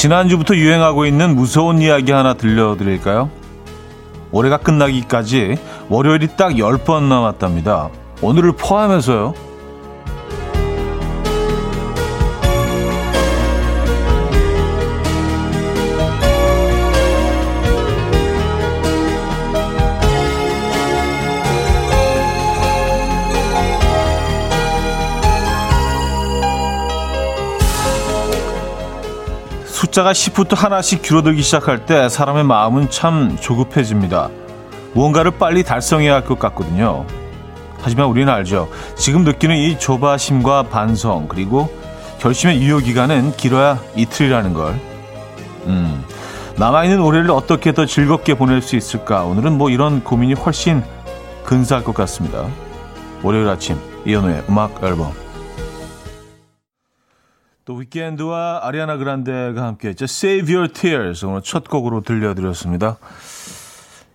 지난주부터 유행하고 있는 무서운 이야기 하나 들려드릴까요? 올해가 끝나기까지 월요일이 딱 10번 남았답니다. 오늘을 포함해서요. 숫자가 10부터 하나씩 줄어들기 시작할 때 사람의 마음은 참 조급해집니다. 무언가를 빨리 달성해야 할 것 같거든요. 하지만 우리는 알죠. 지금 느끼는 이 조바심과 반성, 그리고 결심의 유효기간은 길어야 이틀이라는 걸. 음, 남아있는 올해를 어떻게 더 즐겁게 보낼 수 있을까? 오늘은 뭐 이런 고민이 훨씬 근사할 것 같습니다. 월요일 아침, 이현우의 음악 앨범. 또 위켄드와 아리아나 그란데가 함께했죠. Save Your Tears 오늘 첫 곡으로 들려드렸습니다.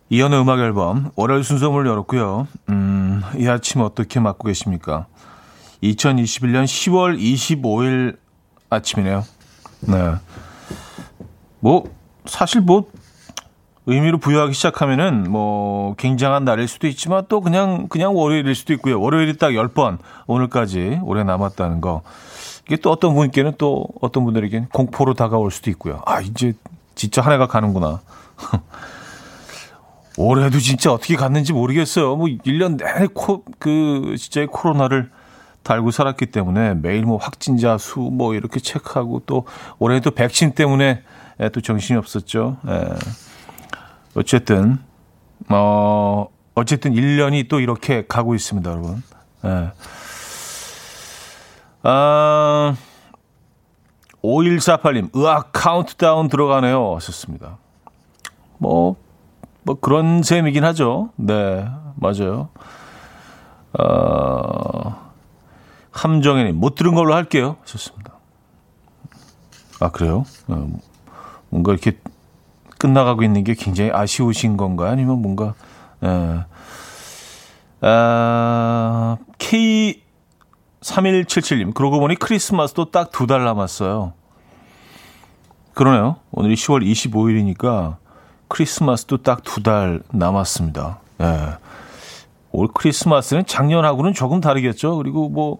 이연의 음악 앨범 월요일 순서문을 열었고요. 음, 이 아침 어떻게 맞고 계십니까? 2021년 10월 25일 아침이네요. 네. 뭐 사실 뭐 의미로 부여하기 시작하면은 뭐 굉장한 날일 수도 있지만 또 그냥 그냥 월요일일 수도 있고요. 월요일이 딱 10번 오늘까지 올해 남았다는 거. 이게 또 어떤 분께는 또 어떤 분들에게는 공포로 다가올 수도 있고요. 아, 이제 진짜 한 해가 가는구나. 올해도 진짜 어떻게 갔는지 모르겠어요. 뭐 1년 내내 코, 그, 진짜 코로나를 달고 살았기 때문에 매일 뭐 확진자 수 뭐 이렇게 체크하고 또 올해도 백신 때문에 또 정신이 없었죠. 예. 어쨌든, 어, 어쨌든 1년이 또 이렇게 가고 있습니다, 여러분. 예. 아, 5148님, 으악, 카운트다운 들어가네요. 하셨습니다. 뭐, 뭐 그런 셈이긴 하죠. 네, 맞아요. 어, 함정혜님, 못 들은 걸로 할게요. 하셨습니다. 아, 그래요? 어, 뭔가 이렇게 끝나가고 있는 게 굉장히 아쉬우신 건가? 아니면 뭔가, 예. 아, K, 3177님, 그러고 보니 크리스마스도 딱 두 달 남았어요. 그러네요. 오늘이 10월 25일이니까 크리스마스도 딱 두 달 남았습니다. 예. 올 크리스마스는 작년하고는 조금 다르겠죠. 그리고 뭐,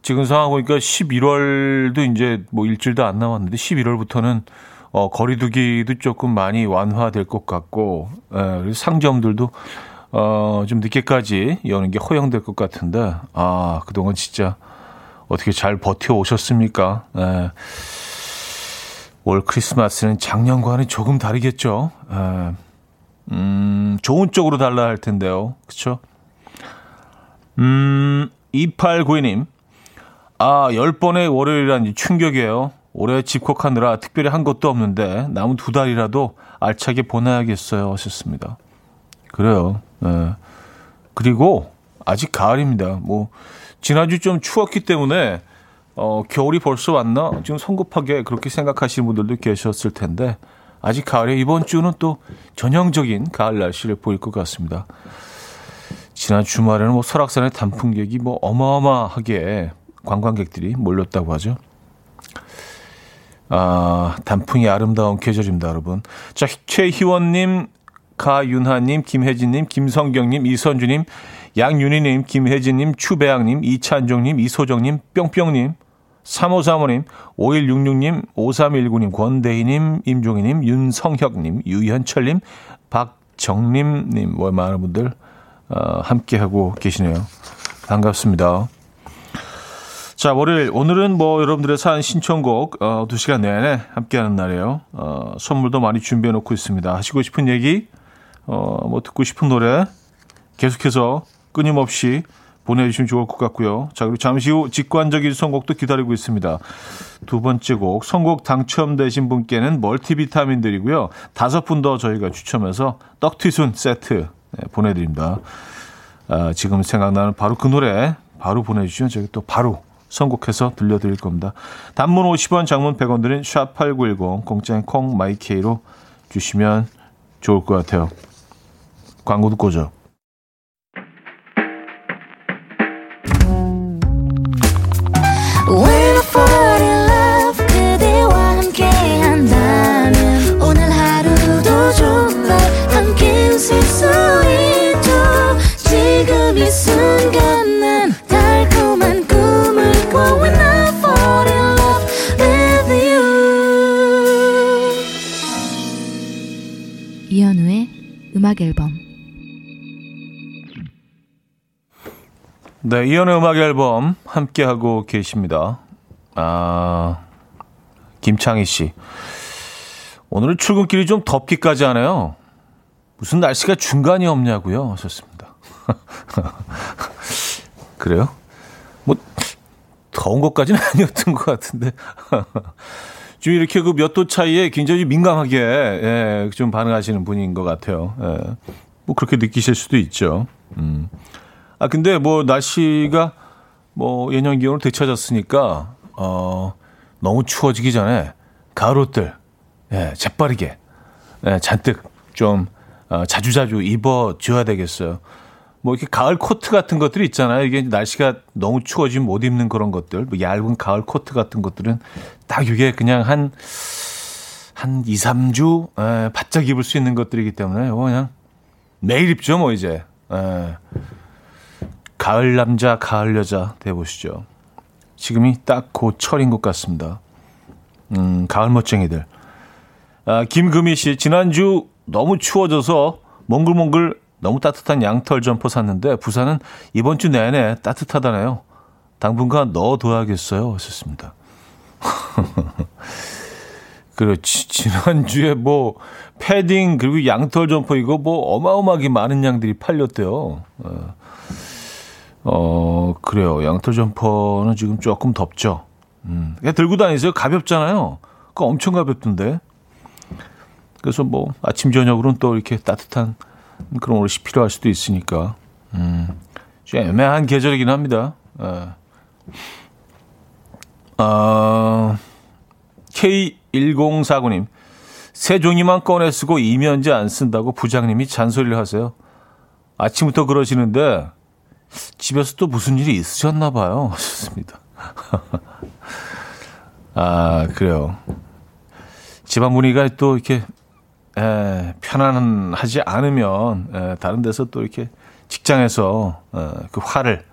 지금 상황 보니까 11월도 이제 뭐 일주일도 안 남았는데 11월부터는 어, 거리두기도 조금 많이 완화될 것 같고, 예, 상점들도 어, 좀 늦게까지 여는 게 허용될 것 같은데, 아, 그동안 진짜 어떻게 잘 버텨 오셨습니까? 예. 올 크리스마스는 작년과는 조금 다르겠죠. 예. 음, 좋은 쪽으로 달라 할 텐데요. 그쵸? 음, 2892님. 아, 10번의 월요일이란 충격이에요. 올해 집콕하느라 특별히 한 것도 없는데 남은 두 달이라도 알차게 보내야겠어요. 하셨습니다. 그래요. 네. 그리고 아직 가을입니다. 뭐 지난주 좀 추웠기 때문에 어, 겨울이 벌써 왔나? 지금 성급하게 그렇게 생각하시는 분들도 계셨을 텐데 아직 가을에 이번 주는 또 전형적인 가을 날씨를 보일 것 같습니다. 지난 주말에는 뭐 설악산의 단풍객이 뭐 어마어마하게 관광객들이 몰렸다고 하죠. 아, 단풍이 아름다운 계절입니다, 여러분. 자, 최희원님, 가윤하님, 김혜진님, 김성경님, 이선주님, 양윤희님, 김혜진님, 추배양님, 이찬종님, 이소정님, 뿅뿅님, 3535님, 5166님, 5319님, 권대희님, 임종희님, 윤성혁님, 유현철님, 박정림님, 뭐 많은 분들 어, 함께하고 계시네요. 반갑습니다. 자, 월요일. 오늘은 뭐 여러분들의 사연 신청곡, 어, 2시간 내내 함께하는 날이에요. 어, 선물도 많이 준비해 놓고 있습니다. 하시고 싶은 얘기, 어, 뭐 듣고 싶은 노래 계속해서 끊임없이 보내주시면 좋을 것 같고요. 자, 그리고 잠시 후 직관적인 선곡도 기다리고 있습니다. 두 번째 곡, 선곡 당첨되신 분께는 멀티비타민들이고요. 다섯 분 더 저희가 추첨해서 떡튀순 세트 네, 보내드립니다. 아, 지금 생각나는 바로 그 노래 바로 보내주시면 저희 또 바로 선곡해서 들려드릴 겁니다. 단문 50원, 장문 100원 들은 샵8910, 공짜인 콩 마이케이로 주시면 좋을 것 같아요. 광고 듣고 오죠. 음악 앨범 네, 이현우의 음악 앨범 함께 하고 계십니다. 아, 김창희 씨. 오늘은 출근길이 좀 덥기까지 하네요. 무슨 날씨가 중간이 없냐고요. 하셨습니다. 그래요? 뭐 더운 것까지는 아니었던 것 같은데. 좀 이렇게 그 몇 도 차이에 굉장히 민감하게 예, 좀 반응하시는 분인 것 같아요. 예. 뭐 그렇게 느끼실 수도 있죠. 음. 아 근데 뭐 날씨가 뭐 예년 기온으로 되찾았으니까 어 너무 추워지기 전에 가을 옷들 예, 재빠르게 예, 잔뜩 좀 어, 자주자주 입어 줘야 되겠어요. 뭐 이렇게 가을 코트 같은 것들이 있잖아요. 이게 날씨가 너무 추워지면 못 입는 그런 것들, 뭐 얇은 가을 코트 같은 것들은 딱 이게 그냥 한, 한 2, 3주, 에, 바짝 입을 수 있는 것들이기 때문에 이거 그냥 매일 입죠, 뭐 이제. 에. 가을 남자, 가을 여자 돼보시죠. 지금이 딱그 철인 것 같습니다. 음, 가을 멋쟁이들. 아, 김금희 씨, 지난주 너무 추워져서 몽글몽글 너무 따뜻한 양털 점퍼 샀는데 부산은 이번 주 내내 따뜻하다네요. 당분간 넣어둬야겠어요. 하셨습니다. 그렇지. 지난주에 뭐 패딩 그리고 양털 점퍼 이거 뭐 어마어마하게 많은 양들이 팔렸대요. 어, 어 그래요. 양털 점퍼는 지금 조금 덥죠. 음. 들고 다니세요. 가볍잖아요. 그거 엄청 가볍던데. 그래서 뭐 아침 저녁으로는 또 이렇게 따뜻한 그런 옷이 필요할 수도 있으니까. 음. 좀 애매한 계절이긴 합니다. 예. 어, K1049님. 새 종이만 꺼내 쓰고 이면제 안 쓴다고 부장님이 잔소리를 하세요. 아침부터 그러시는데 집에서 또 무슨 일이 있으셨나 봐요. 하셨습니다. 아, 그래요. 집안 분위기가 또 이렇게 에, 편안하지 않으면 에, 다른 데서 또 이렇게 직장에서 에, 그 화를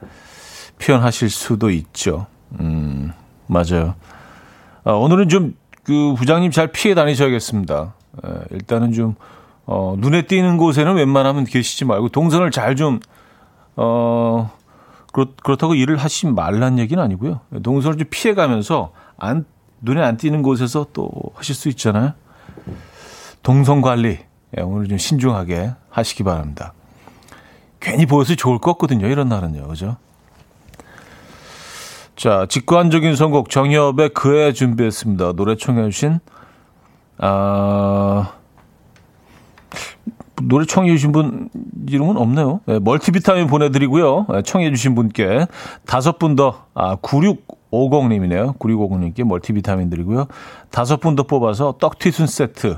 표현하실 수도 있죠. 음, 맞아요. 아, 오늘은 좀 그 부장님 잘 피해 다니셔야겠습니다. 에, 일단은 좀 어, 눈에 띄는 곳에는 웬만하면 계시지 말고 동선을 잘 좀 어, 그렇, 그렇다고 일을 하시 말란 얘기는 아니고요. 동선을 좀 피해가면서 안 눈에 안 띄는 곳에서 또 하실 수 있잖아요. 동선 관리 예, 오늘 좀 신중하게 하시기 바랍니다. 괜히 보여서 좋을 것 같거든요. 이런 날은요. 그죠? 자, 직관적인 선곡 정엽의 그애 준비했습니다. 노래 청해 주신 아 노래 청해 주신 분 이름은 없네요. 네, 멀티비타민 보내드리고요. 네, 청해 주신 분께 다섯 분 더, 아, 9650님이네요. 9650님께 멀티비타민 드리고요. 다섯 분 더 뽑아서 떡튀순 세트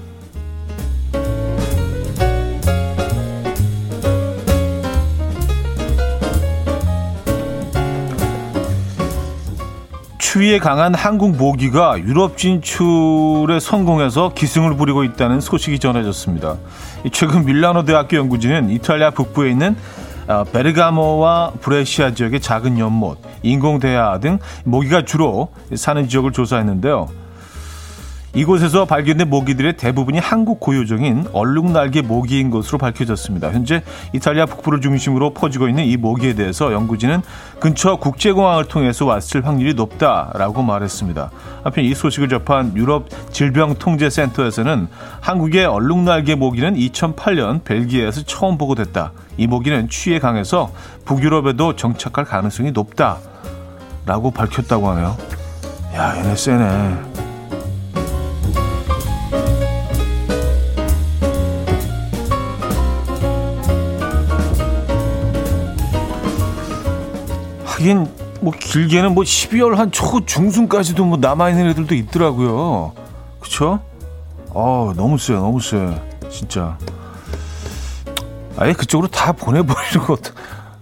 추위에 강한 한국 모기가 유럽 진출에 성공해서 기승을 부리고 있다는 소식이 전해졌습니다. 최근 밀라노 대학교 연구진은 이탈리아 북부에 있는 아, 베르가모와 브레시아 지역의 작은 연못, 인공대야 등 모기가 주로 사는 지역을 조사했는데요. 이곳에서 발견된 모기들의 대부분이 한국 고유종인 얼룩날개 모기인 것으로 밝혀졌습니다. 현재 이탈리아 북부를 중심으로 퍼지고 있는 이 모기에 대해서 연구진은 근처 국제공항을 통해서 왔을 확률이 높다라고 말했습니다. 한편 이 소식을 접한 유럽 질병통제센터에서는 한국의 얼룩날개 모기는 2008년 벨기에에서 처음 보고됐다. 이 모기는 취에 강해서 북유럽에도 정착할 가능성이 높다라고 밝혔다고 하네요. 야, 얘네 세네. 하긴 뭐 길게는 뭐 12월 한 초 중순까지도 뭐 남아 있는 애들도 있더라고요. 그렇죠? 어, 너무 쎄, 너무 쎄. 진짜. 아예 그쪽으로 다 보내버리는 것도.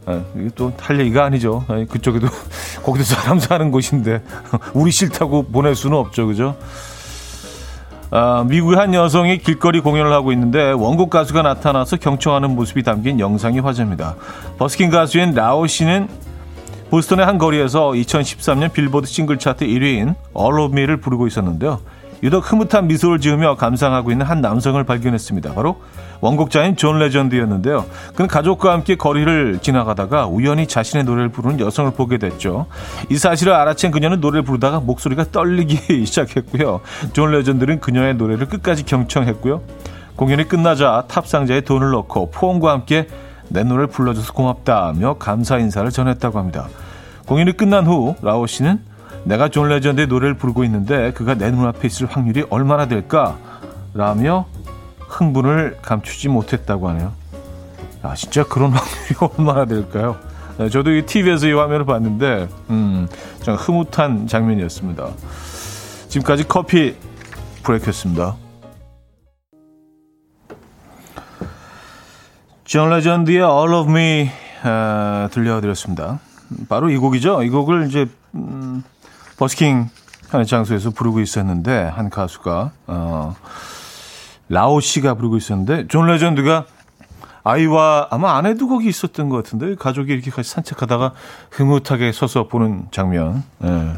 아, 이게 또 할 얘기가 아니죠. 아니, 그쪽에도, 거기도 사람 사는 곳인데, 우리 싫다고 보낼 수는 없죠. 그죠? 아, 미국의 한 여성이 길거리 공연을 하고 있는데 원곡 가수가 나타나서 경청하는 모습이 담긴 영상이 화제입니다. 버스킹 가수인 라오 씨는 보스턴의 한 거리에서 2013년 빌보드 싱글 차트 1위인 All of Me를 부르고 있었는데요. 유독 흐뭇한 미소를 지으며 감상하고 있는 한 남성을 발견했습니다. 바로 원곡자인 존 레전드였는데요. 그는 가족과 함께 거리를 지나가다가 우연히 자신의 노래를 부르는 여성을 보게 됐죠. 이 사실을 알아챈 그녀는 노래를 부르다가 목소리가 떨리기 시작했고요. 존 레전드는 그녀의 노래를 끝까지 경청했고요. 공연이 끝나자 탑상자에 돈을 넣고 포옹과 함께 내 노래를 불러줘서 고맙다며 감사 인사를 전했다고 합니다. 공연이 끝난 후 라오 씨는 내가 존 레전드의 노래를 부르고 있는데 그가 내 눈앞에 있을 확률이 얼마나 될까? 라며 흥분을 감추지 못했다고 하네요. 아, 진짜 그런 확률이 얼마나 될까요? 네, 저도 이 TV에서 이 화면을 봤는데, 음, 좀 흐뭇한 장면이었습니다. 지금까지 coffee break였습니다. 존 레전드의 All of Me 아, 들려드렸습니다. 바로 이 곡이죠. 이 곡을 이제 음, 버스킹 하는 장소에서 부르고 있었는데 한 가수가 어, 라오 씨가 부르고 있었는데 존 레전드가 아이와 아마 아내도 거기 있었던 것 같은데 가족이 이렇게 같이 산책하다가 흐뭇하게 서서 보는 장면 예.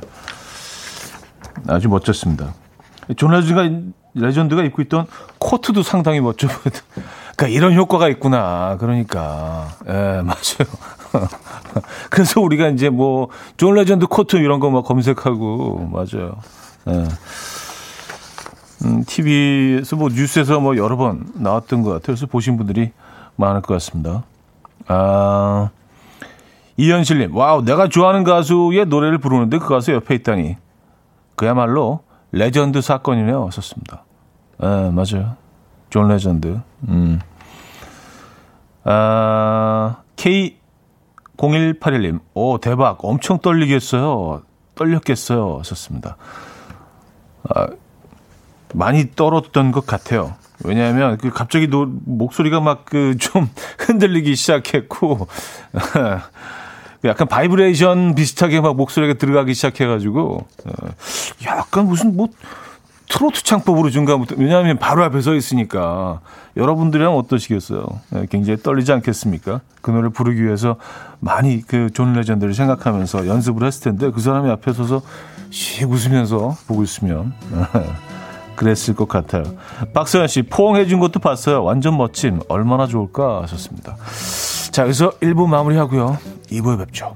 아주 멋졌습니다. 존 레전드가 레전드가 입고 있던 코트도 상당히 멋져 보였던. 그러니까 이런 효과가 있구나. 그러니까 예 맞아요. 그래서 우리가 이제 뭐 존 레전드 코트 이런 거 막 검색하고 맞아요. 예. 음, TV에서 뭐 뉴스에서 뭐 여러 번 나왔던 것 같아요. 그래서 보신 분들이 많을 것 같습니다. 아, 이현실님, 와우, 내가 좋아하는 가수의 노래를 부르는데 그 가수 옆에 있다니. 그야말로 레전드 사건이네요. 썼습니다. 예, 맞아요. 존 레전드. 음. 아, K0181님, 오, 대박. 엄청 떨리겠어요. 떨렸겠어요. 썼습니다. 아, 많이 떨었던 것 같아요. 왜냐하면 그 갑자기 노, 목소리가 막 그 좀 흔들리기 시작했고 약간 바이브레이션 비슷하게 막 목소리가 들어가기 시작해가지고 어, 약간 무슨 뭐 트로트 창법으로 준가부터 왜냐하면 바로 앞에 서 있으니까 여러분들이라면 어떠시겠어요? 네, 굉장히 떨리지 않겠습니까? 그 노래 부르기 위해서 많이 그 존 레전드를 생각하면서 연습을 했을 텐데 그 사람이 앞에 서서 씩 웃으면서 보고 있으면 그랬을 것 같아요. 박서연 씨, 포옹해 준 것도 봤어요. 완전 멋짐. 얼마나 좋을까 하셨습니다. 자, 여기서 1부 마무리하고요. 2부에 뵙죠.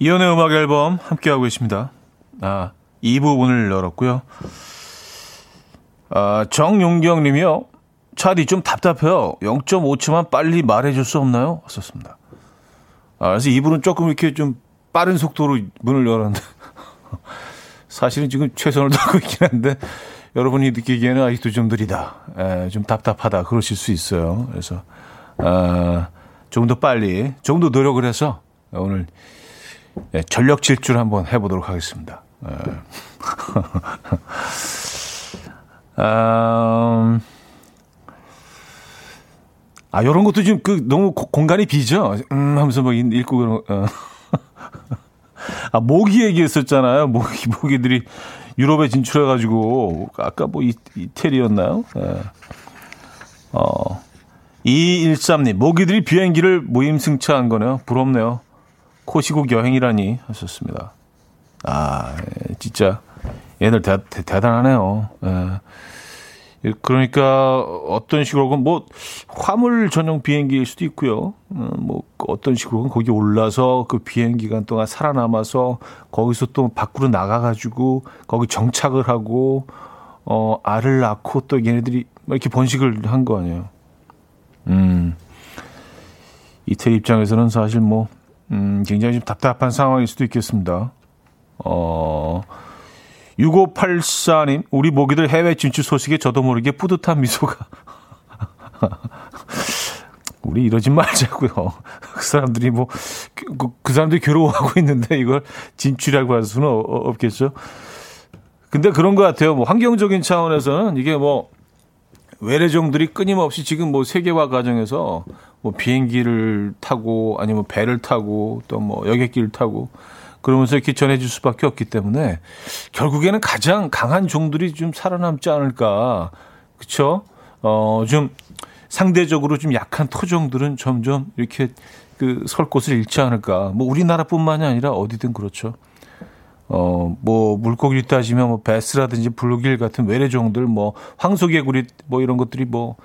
이현우의 음악 앨범 함께하고 계십니다. 아, 2부 문을 열었고요. 아, 정용경 님이요. 차디 좀 답답해요. 0.5초만 빨리 말해줄 수 없나요? 썼습니다. 아, 그래서 2부는 조금 이렇게 좀 빠른 속도로 문을 열었는데. 사실은 지금 최선을 다하고 있긴 한데, 여러분이 느끼기에는 아직도 좀 느리다. 에, 좀 답답하다. 그러실 수 있어요. 그래서, 아, 조금 더 빨리, 조금 더 노력을 해서 오늘 예, 전력 질주를 한번 해보도록 하겠습니다. 예. 음, 아, 요런 것도 좀그 너무 고- 공간이 비죠? 음, 하면서 막 읽- 읽고 그런, 어. 아, 모기 얘기했었잖아요. 모기, 모기들이 유럽에 진출해가지고, 아까 뭐 이, 이태리였나요? 예. 어, 213님, 모기들이 비행기를 모임승차한 거네요. 부럽네요. 코시국 여행이라니 하셨습니다. 아, 예, 진짜 얘들 대, 대, 단하네요 예. 예, 그러니까 어떤 식으로건 뭐 화물 전용 비행기일 수도 있고요. 어, 뭐 어떤 식으로건 거기 올라서 그 비행 기간 동안 살아남아서 거기서 또 밖으로 나가가지고 거기 정착을 하고 어 알을 낳고 또 얘네들이 뭐 이렇게 번식을 한 거 아니에요. 음 이태리 입장에서는 사실 뭐 음, 굉장히 좀 답답한 상황일 수도 있겠습니다. 어. 6584님, 우리 모기들 해외 진출 소식에 저도 모르게 뿌듯한 미소가. 우리 이러지 말자고요. 그 사람들이 뭐, 그, 그 사람들이 괴로워하고 있는데 이걸 진출이라고 할 수는 없겠죠. 근데 그런 것 같아요. 뭐 환경적인 차원에서는 이게 뭐 외래종들이 끊임없이 지금 뭐 세계화 과정에서 뭐 비행기를 타고 아니면 배를 타고 또 뭐 여객기를 타고 그러면서 이렇게 전해질 수밖에 없기 때문에 결국에는 가장 강한 종들이 좀 살아남지 않을까. 그쵸? 어, 좀 상대적으로 좀 약한 토종들은 점점 이렇게 그 설 곳을 잃지 않을까. 뭐 우리나라뿐만이 아니라 어디든 그렇죠. 어, 뭐, 물고기를 따지면 뭐, 베스라든지 블루길 같은 외래종들, 뭐, 황소개구리, 뭐, 이런 것들이 뭐,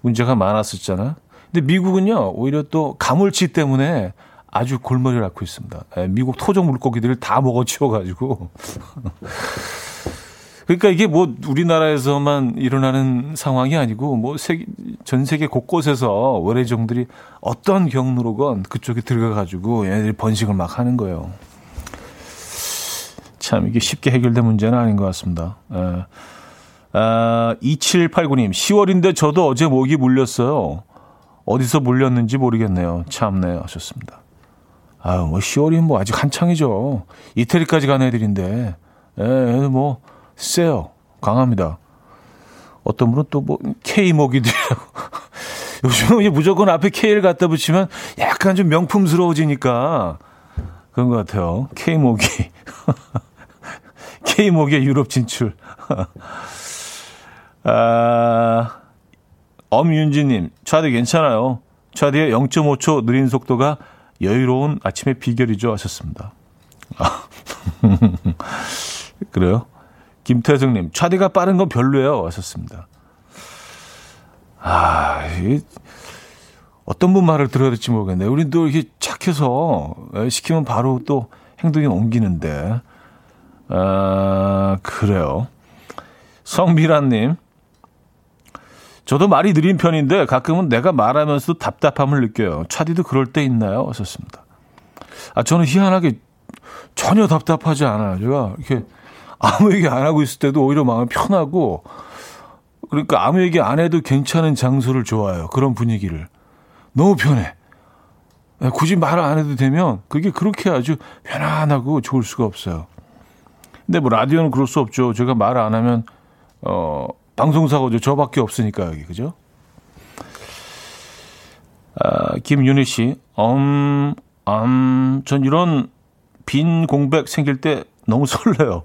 문제가 많았었잖아. 근데 미국은요, 오히려 또 가물치 때문에 아주 골머리를 앓고 있습니다. 예, 미국 토종 물고기들을 다 먹어 치워가지고. 그러니까 이게 뭐 우리나라에서만 일어나는 상황이 아니고 뭐 세계, 전 세계 곳곳에서 외래종들이 어떤 경로로건 그쪽에 들어가가지고 얘네들이 번식을 막 하는 거예요. 참 이게 쉽게 해결된 문제는 아닌 것 같습니다. 예. 아, 2789님, 10월인데 저도 어제 모기 물렸어요. 어디서 물렸는지 모르겠네요. 참네 하셨습니다. 아유, 뭐 10월이면 뭐 아직 한창이죠. 이태리까지 간 애들인데, 예, 뭐 세요. 강합니다. 어떤 분은 또 뭐 K 모기들이라고. 요즘은 무조건 앞에 K를 갖다 붙이면 약간 좀 명품스러워지니까 그런 것 같아요. K 모기. 모기의 유럽 진출. 아, 엄윤지님, 차디 괜찮아요. 차디의 0.5초 느린 속도가 여유로운 아침의 비결이죠 하셨습니다. 아, 그래요? 김태승님, 차디가 빠른 건 별로예요 하셨습니다. 아, 이, 어떤 분 말을 들어야 될지 모르겠네요. 우린 또 이렇게 착해서 시키면 바로 또 행동이 옮기는데. 아, 그래요. 성미란님, 저도 말이 느린 편인데 가끔은 내가 말하면서 답답함을 느껴요. 차디도 그럴 때 있나요? 하셨습니다. 아, 저는 희한하게 전혀 답답하지 않아요. 제가 이렇게 아무 얘기 안 하고 있을 때도 오히려 마음이 편하고 그러니까 아무 얘기 안 해도 괜찮은 장소를 좋아해요. 그런 분위기를. 너무 편해. 네, 굳이 말을 안 해도 되면 그게 그렇게 아주 편안하고 좋을 수가 없어요. 근데 뭐 라디오는 그럴 수 없죠. 제가 말을 안 하면 어 방송사고죠. 저밖에 없으니까 여기 그죠? 아, 김윤희 씨, 음, 음, 전 이런 빈 공백 생길 때 너무 설레요.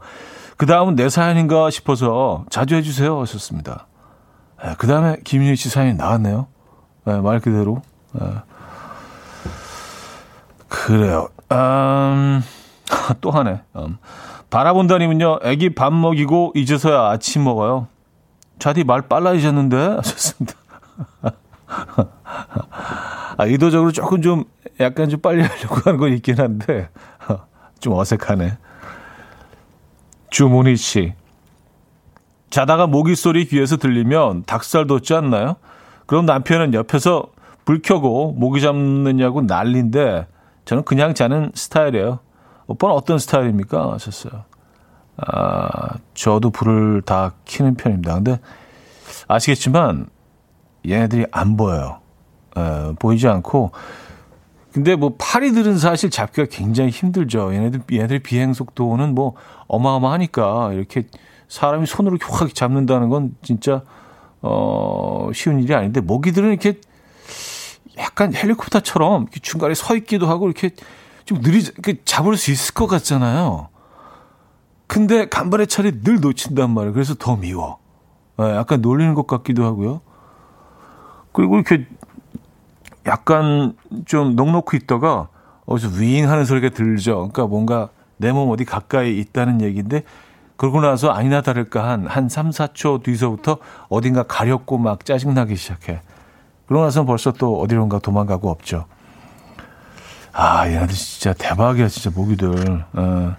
그 다음은 내 사연인가 싶어서 자주 해주세요 하셨습니다. 네, 그 다음에 김윤희 씨 사연이 나왔네요. 네, 말 그대로. 네. 그래요. 음, 또 하네. 음. 바라본다님은요, 애기 밥 먹이고 이제서야 아침 먹어요. 자디 말 빨라지셨는데 하셨습니다. 아, 의도적으로 조금 좀 약간 좀 빨리 하려고 하는 건 있긴 한데 좀 어색하네. 주문희 씨. 자다가 모기 소리 귀에서 들리면 닭살 돋지 않나요? 그럼 남편은 옆에서 불 켜고 모기 잡느냐고 난리인데 저는 그냥 자는 스타일이에요. 오빠는 어떤 스타일입니까? 하셨어요. 아, 저도 불을 다 켜는 편입니다. 근데 아시겠지만 얘네들이 안 보여요. 에, 보이지 않고 근데 뭐 파리들은 사실 잡기가 굉장히 힘들죠. 얘네들 얘네들 비행 속도는 뭐 어마어마하니까 이렇게 사람이 손으로 확 잡는다는 건 진짜 어 쉬운 일이 아닌데 모기들은 이렇게 약간 헬리콥터처럼 중간에 서 있기도 하고 이렇게 좀 느리 잡을 수 있을 것 같잖아요. 근데 간발의 차례 늘 놓친단 말이에요. 그래서 더 미워. 네, 약간 놀리는 것 같기도 하고요. 그리고 이렇게 약간 좀 넉넉히 있다가 어디서 윙 하는 소리가 들죠. 그러니까 뭔가 내 몸 어디 가까이 있다는 얘기인데 그러고 나서 아니나 다를까 한, 한 3, 4초 뒤서부터 어딘가 가렵고 막 짜증나기 시작해. 그러고 나서 벌써 또 어디론가 도망가고 없죠. 아, 얘네들 진짜 대박이야, 진짜 모기들. 어.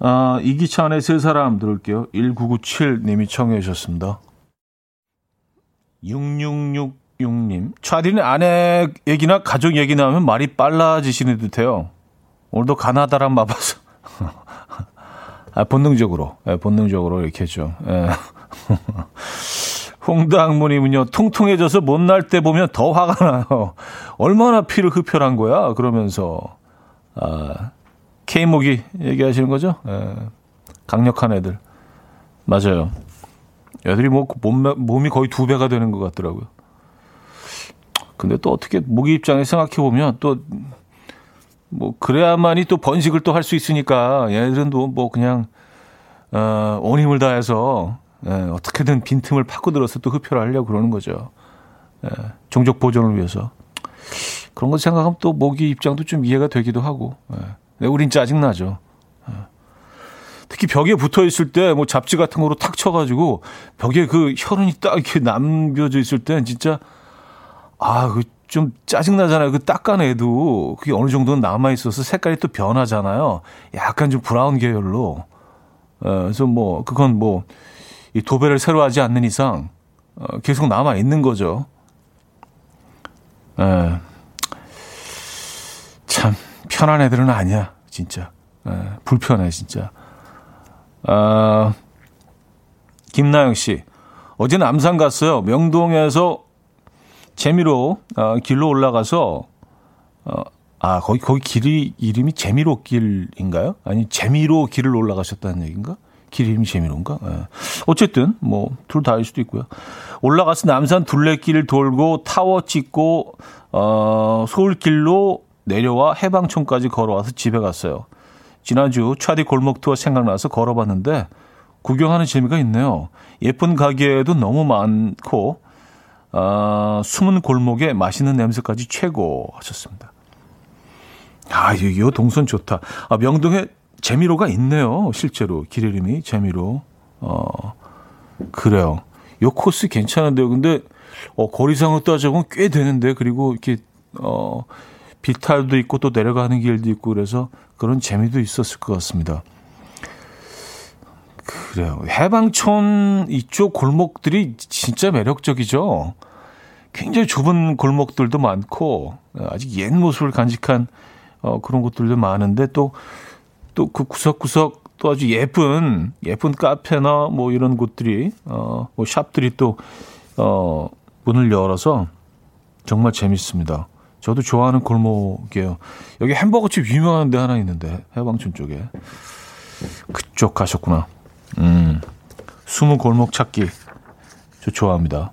아, 이기찬의 세 사람 들을게요. 1997님이 청해 주셨습니다. 6666님. 차디는 아내 얘기나 가족 얘기 나오면 말이 빨라지시는 듯해요. 오늘도 가나다란 마봐서. 아, 본능적으로, 예, 본능적으로 이렇게 했죠. 예. 홍당무님은요, 통통해져서 못날 때 보면 더 화가 나요. 얼마나 피를 흡혈한 거야? 그러면서, 아, K목이 얘기하시는 거죠? 예. 강력한 애들. 맞아요. 애들이 뭐, 몸, 몸이 거의 두 배가 되는 것 같더라고요. 근데 또 어떻게, 모기 입장에 생각해 보면 또, 뭐, 그래야만이 또 번식을 또 할 수 있으니까 얘들은 또 뭐 그냥, 어, 온 힘을 다해서 예, 어떻게든 빈틈을 파고들어서 또 흡혈을 하려고 그러는 거죠. 예, 종족 보존을 위해서. 그런 거 생각하면 또 모기 입장도 좀 이해가 되기도 하고. 예. 근데 우린 짜증나죠. 예. 특히 벽에 붙어 있을 때 뭐 잡지 같은 거로 탁 쳐가지고 벽에 그 혈흔이 딱 이렇게 남겨져 있을 때는 진짜 아, 그 좀 짜증나잖아요. 그 닦아내도 그게 어느 정도는 남아있어서 색깔이 또 변하잖아요. 약간 좀 브라운 계열로. 어, 그래서 뭐, 그건 뭐, 이 도배를 새로 하지 않는 이상 어, 계속 남아 있는 거죠. 에, 참 편한 애들은 아니야, 진짜. 에, 불편해, 진짜. 아, 김나영 씨, 어제 남산 갔어요. 명동에서 재미로 어, 길로 올라가서 어, 아 거기 거기 길이 이름이 재미로 길인가요? 아니 재미로 길을 올라가셨다는 얘기인가? 길 이름이 재미로인가? 예. 어쨌든 뭐 둘 다일 수도 있고요. 올라가서 남산 둘레길 돌고 타워 찍고 어 서울길로 내려와 해방촌까지 걸어와서 집에 갔어요. 지난주 차디 골목 투어 생각나서 걸어봤는데 구경하는 재미가 있네요. 예쁜 가게도 너무 많고 어, 숨은 골목에 맛있는 냄새까지 최고 하셨습니다. 아, 이, 이 동선 좋다. 아, 명동에 재미로가 있네요. 실제로 길 이름이 재미로. 어 그래요. 요 코스 괜찮은데요. 근데 어 거리상으로 따져보면 꽤 되는데 그리고 이렇게 어 비탈도 있고 또 내려가는 길도 있고 그래서 그런 재미도 있었을 것 같습니다. 그래요. 해방촌 이쪽 골목들이 진짜 매력적이죠. 굉장히 좁은 골목들도 많고 아직 옛 모습을 간직한 어, 그런 곳들도 많은데 또 또 그 구석구석 또 아주 예쁜 예쁜 카페나 뭐 이런 곳들이 어뭐 샵들이 또어 문을 열어서 정말 재밌습니다. 저도 좋아하는 골목이에요. 여기 햄버거집 유명한 데 하나 있는데 해방촌 쪽에 그쪽 가셨구나. 음 숨은 골목 찾기 저 좋아합니다.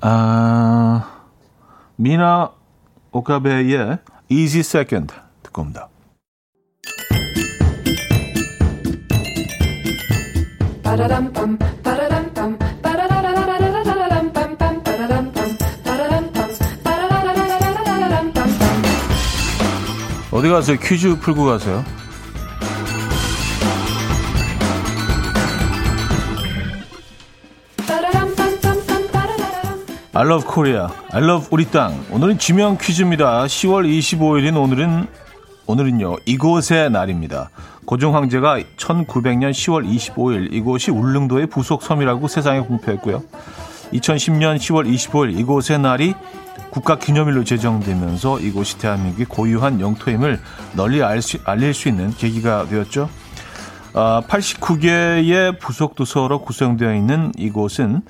아 미나 오카베의 Easy Second 듣고 옵니다. 어디 가세요? 퀴즈 풀고 가세요. I love Korea. I love 우리 땅. 오늘은 지명 퀴즈입니다. 10월 25일인 오늘은 오늘은요. 이곳의 날입니다. 고종 황제가 1900년 10월 25일 이곳이 울릉도의 부속 섬이라고 세상에 공표했고요. 2010년 10월 25일 이곳의 날이 국가 기념일로 제정되면서 이곳이 대한민국의 고유한 영토임을 널리 알 수, 알릴 수 있는 계기가 되었죠. 아, 89개의 부속 도서로 구성되어 있는 이곳은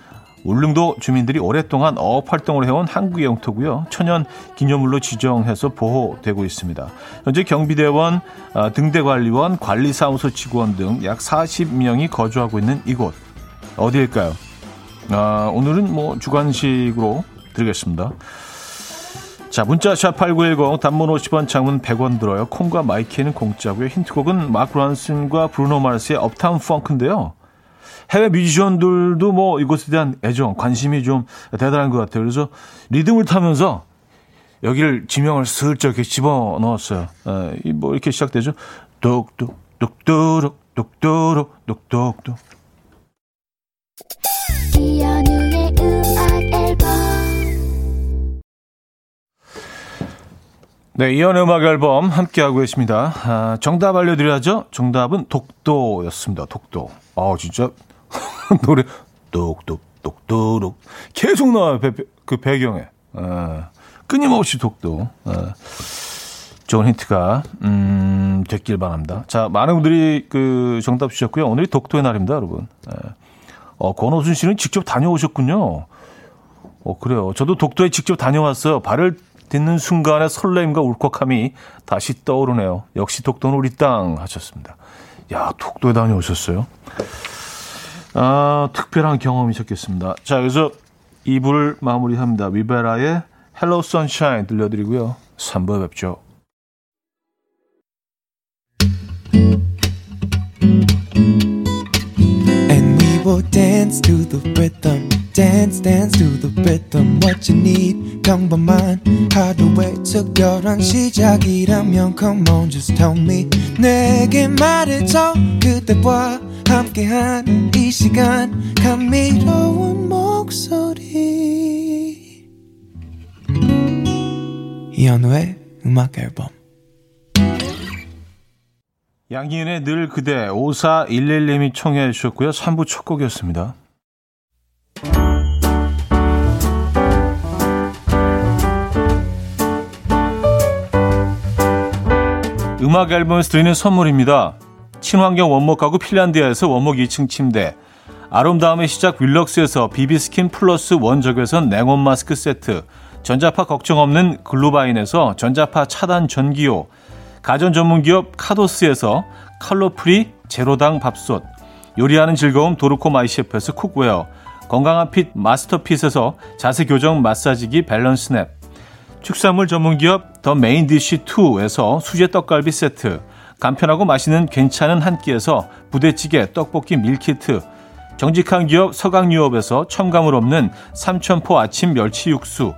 울릉도 주민들이 오랫동안 어업 활동을 해온 한국의 영토고요. 천연 기념물로 지정해서 보호되고 있습니다. 현재 경비대원, 아, 등대관리원, 관리사무소 직원 등 약 40명이 거주하고 있는 이곳 어디일까요? 아, 오늘은 뭐 주관식으로 드리겠습니다. 자, 문자 샵8910 단문 50원 장문 100원 들어요. 콩과 마이케이는 공짜고요. 힌트곡은 마크 론슨과 브루노 마스의 Uptown Funk인데요. 해외 뮤지션들도 뭐 이곳에 대한 애정, 관심이 좀 대단한 것 같아요. 그래서 리듬을 타면서 여기를 지명을 슬쩍 이렇게 집어 넣었어요. 에, 뭐 이렇게 시작되죠. 똑도록 똑똑똑 이현우의 음악 앨범 네, 이연 음악 앨범 함께하고 계십니다. 아, 정답 알려드려야죠. 정답은 독도였습니다. 독도. 아, 진짜 노래 똑똑 똑도록 계속 나와요. 배, 배- 그 배경에. 아, 끊임없이 독도. 아, 좋은 힌트가 음, 됐길 바랍니다. 자, 많은 분들이 그 정답 주셨고요. 오늘이 독도의 날입니다, 여러분. 예. 어, 권호순 씨는 직접 다녀오셨군요. 어, 그래요. 저도 독도에 직접 다녀왔어요. 발을 딛는 순간의 설렘과 울컥함이 다시 떠오르네요. 역시 독도는 우리 땅 하셨습니다. 야, 독도에 다녀오셨어요? 아, 특별한 경험이셨겠습니다. 자, 그래서 2부를 마무리합니다. 위베라의 Hello Sunshine 들려드리고요. 3부에 뵙죠. 내게 말해줘. 그대와 함께한 이 시간. 감미로운 목소리. 이현우의 음악 앨범. 양희은의 늘 그대 5411님이 청해 주셨고요. 3부 첫 곡이었습니다. 음악 앨범에서 드리는 선물입니다. 친환경 원목 가구 핀란드에서 원목 2층 침대. 아름다움의 시작 윌럭스에서 비비스킨 플러스 원적외선 냉온 마스크 세트. 전자파 걱정 없는 글루바인에서 전자파 차단 전기요. 가전 전문 기업 카도스에서 칼로프리 제로당 밥솥, 요리하는 즐거움 도르코 마이셰프에서 cookware, 건강한 핏 마스터핏에서 자세 교정 마사지기 밸런스냅, 축산물 전문 기업 더 메인 디쉬 2에서 수제 떡갈비 세트, 간편하고 맛있는 괜찮은 한 끼에서 부대찌개 떡볶이 밀키트, 정직한 기업 서강유업에서 첨가물 없는 삼천포 아침 멸치 육수,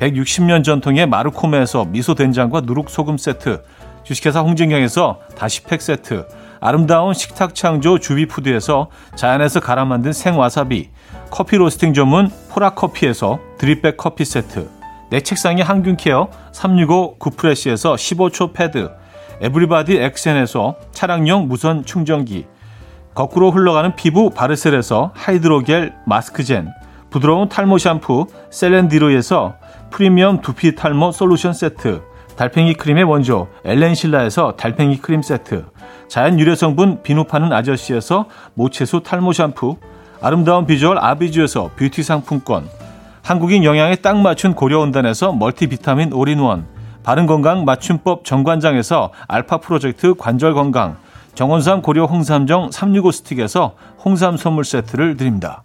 160년 전통의 마르코메에서 미소 된장과 누룩 소금 세트, 주식회사 홍진경에서 다시팩 세트, 아름다운 식탁 창조 주비푸드에서 자연에서 갈아 만든 생와사비, 커피 로스팅 전문 포라커피에서 드립백 커피 세트, 내 책상의 항균 케어 365 구프레시에서 15초 패드, 에브리바디 엑센에서 차량용 무선 충전기, 거꾸로 흘러가는 피부 바르셀에서 하이드로겔 마스크젠, 부드러운 탈모 샴푸 셀렌디로에서 프리미엄 두피 탈모 솔루션 세트, 달팽이 크림의 원조 엘렌실라에서 달팽이 크림 세트, 자연 유래 성분 비누 파는 아저씨에서 모체수 탈모 샴푸, 아름다운 비주얼 아비주에서 뷰티 상품권, 한국인 영양에 딱 맞춘 고려은단에서 멀티비타민 올인원, 바른건강 맞춤법 정관장에서 알파 프로젝트 관절 건강, 정원삼 고려 홍삼정 365 스틱에서 홍삼 선물 세트를 드립니다.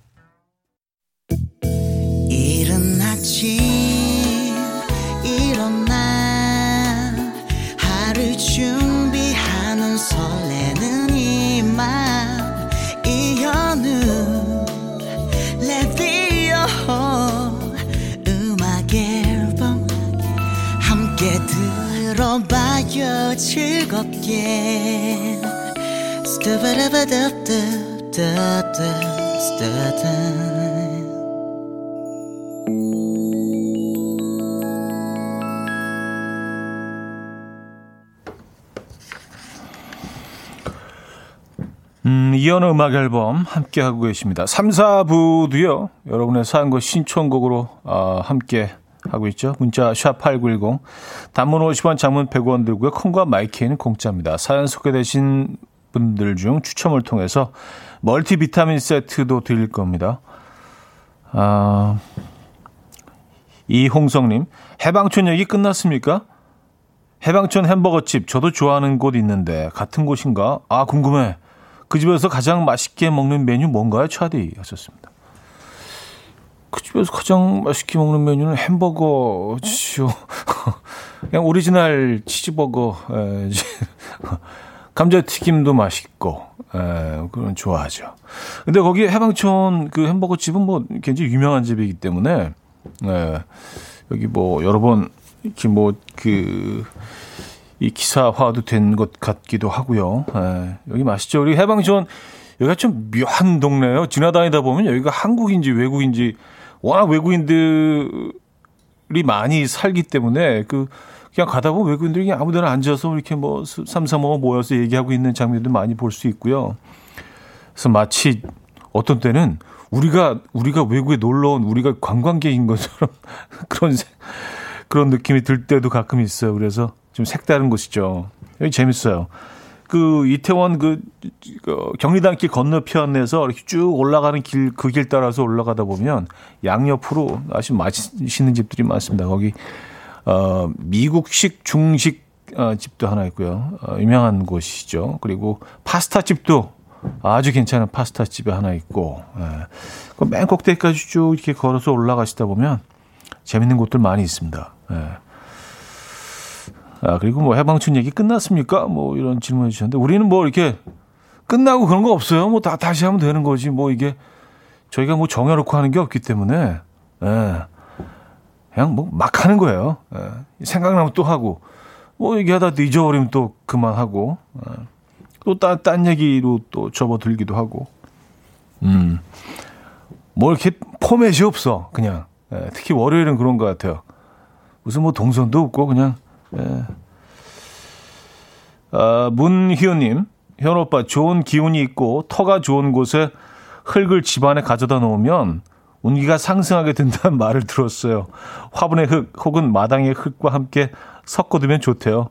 들어봐요 즐겁게 스타바라바답답답답 스타다 음, 이연의 음악 앨범 함께 하고 계십니다. 3, 4부도요. 여러분의 사연과 신청곡으로 어, 함께 하고 있죠. 문자 샵8910 단문 50원, 장문 100원 들고요. 콩과 마이케이는 공짜입니다. 사연 소개되신 분들 중 추첨을 통해서 멀티비타민 세트도 드릴 겁니다. 아, 이홍성님, 해방촌 얘기 끝났습니까? 해방촌 햄버거집 저도 좋아하는 곳 있는데 같은 곳인가? 아 궁금해. 그 집에서 가장 맛있게 먹는 메뉴 뭔가요, 차디? 하셨습니다. 그 집에서 가장 맛있게 먹는 메뉴는 햄버거죠. 그냥 오리지널 치즈버거. 에, 이제 감자튀김도 맛있고, 에, 그건 좋아하죠. 근데 거기 해방촌 그 햄버거 집은 뭐 굉장히 유명한 집이기 때문에, 에, 여기 뭐 여러 번 이렇게 뭐 그 이 기사화도 된 것 같기도 하고요. 예, 여기 맛있죠. 우리 해방촌 여기가 좀 묘한 동네예요. 지나다니다 보면 여기가 한국인지 외국인지 워낙 외국인들이 많이 살기 때문에 그 그냥 가다 보면 외국인들이 그냥 아무데나 앉아서 이렇게 뭐 삼삼오오 모여서 얘기하고 있는 장면도 많이 볼 수 있고요. 그래서 마치 어떤 때는 우리가 우리가 외국에 놀러 온 우리가 관광객인 것처럼 그런 세- 그런 느낌이 들 때도 가끔 있어요. 그래서 좀 색다른 곳이죠. 여기 재밌어요. 그 이태원 그, 그 경리단길 건너편에서 이렇게 쭉 올라가는 길 그 길 따라서 올라가다 보면 양옆으로 아주 맛있는 집들이 많습니다. 거기 어 미국식 중식 어, 집도 하나 있고요. 어, 유명한 곳이죠. 그리고 파스타 집도 아주 괜찮은 파스타 집이 하나 있고 예. 그맨 꼭대기까지 쭉 이렇게 걸어서 올라가시다 보면 재밌는 곳들 많이 있습니다. 예. 아, 그리고 뭐 해방촌 얘기 끝났습니까? 뭐 이런 질문해 주셨는데 우리는 뭐 이렇게 끝나고 그런 거 없어요. 뭐 다 다시 하면 되는 거지. 뭐 이게 저희가 뭐 정해놓고 하는 게 없기 때문에 예. 그냥 뭐 막 하는 거예요. 예. 생각나면 또 하고 뭐 얘기하다 또 잊어버리면 또 그만하고 예. 또딴 딴 얘기로 또 접어들기도 하고 음. 뭐 이렇게 포맷이 없어 그냥 예. 특히 월요일은 그런 것 같아요. 무슨 뭐 동선도 없고 그냥 예. 아, 문희원님, 현 오빠 좋은 기운이 있고 터가 좋은 곳에 흙을 집안에 가져다 놓으면 운기가 상승하게 된다는 말을 들었어요. 화분의 흙 혹은 마당의 흙과 함께 섞어두면 좋대요.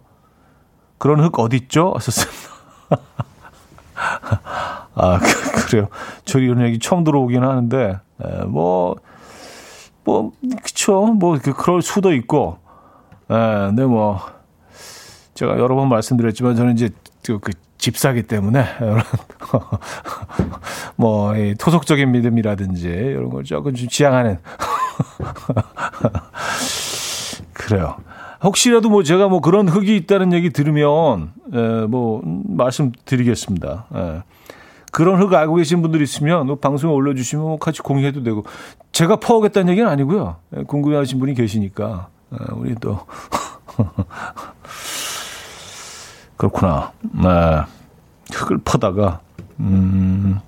그런 흙 어딨죠? 하셨습니다. 아, 그- 그래요. 저 이런 얘기 처음 들어오긴 하는데, 에, 뭐, 뭐, 그쵸. 뭐, 그, 그럴 수도 있고, 예, 근데 뭐 제가 여러 번 말씀드렸지만 저는 이제 그, 그 집사기 때문에 이런 뭐 이 토속적인 믿음이라든지 이런 걸 조금 좀 지향하는 그래요. 혹시라도 뭐 제가 뭐 그런 흙이 있다는 얘기 들으면 에, 뭐 음, 말씀드리겠습니다. 예. 그런 흙 알고 계신 분들 있으면 뭐 방송에 올려주시면 뭐 같이 공유해도 되고 제가 퍼오겠다는 얘기는 아니고요. 예, 궁금해하신 분이 계시니까 예, 우리 또 그렇구나. 네. 흙을 퍼다가 음.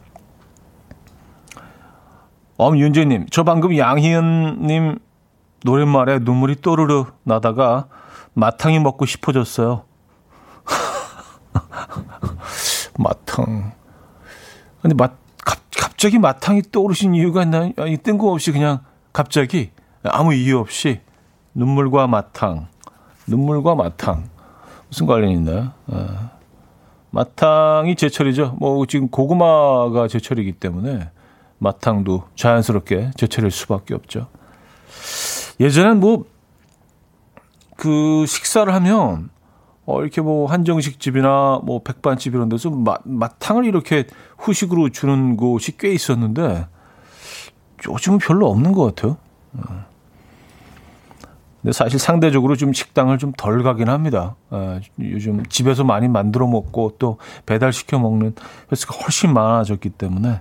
엄윤재님, 저 방금 양희은님 노랫말에 눈물이 또르르 나다가 마탕이 먹고 싶어졌어요. 마탕. 근데 맛, 갑, 갑자기 마탕이 떠오르신 이유가 있나요? 아니, 뜬금없이 그냥 갑자기 아무 이유 없이 눈물과 마탕, 눈물과 마탕. 무슨 관련이 있나요? 아, 마탕이 제철이죠. 뭐 지금 고구마가 제철이기 때문에 마탕도 자연스럽게 제철일 수밖에 없죠. 예전엔 뭐 그 식사를 하면 어 이렇게 뭐 한정식 집이나 뭐 백반집 이런 데서 마, 마탕을 이렇게 후식으로 주는 곳이 꽤 있었는데 요즘은 별로 없는 것 같아요. 어. 근데 사실 상대적으로 좀 식당을 좀 덜 가긴 합니다. 어, 요즘 집에서 많이 만들어 먹고 또 배달 시켜 먹는 횟수가 훨씬 많아졌기 때문에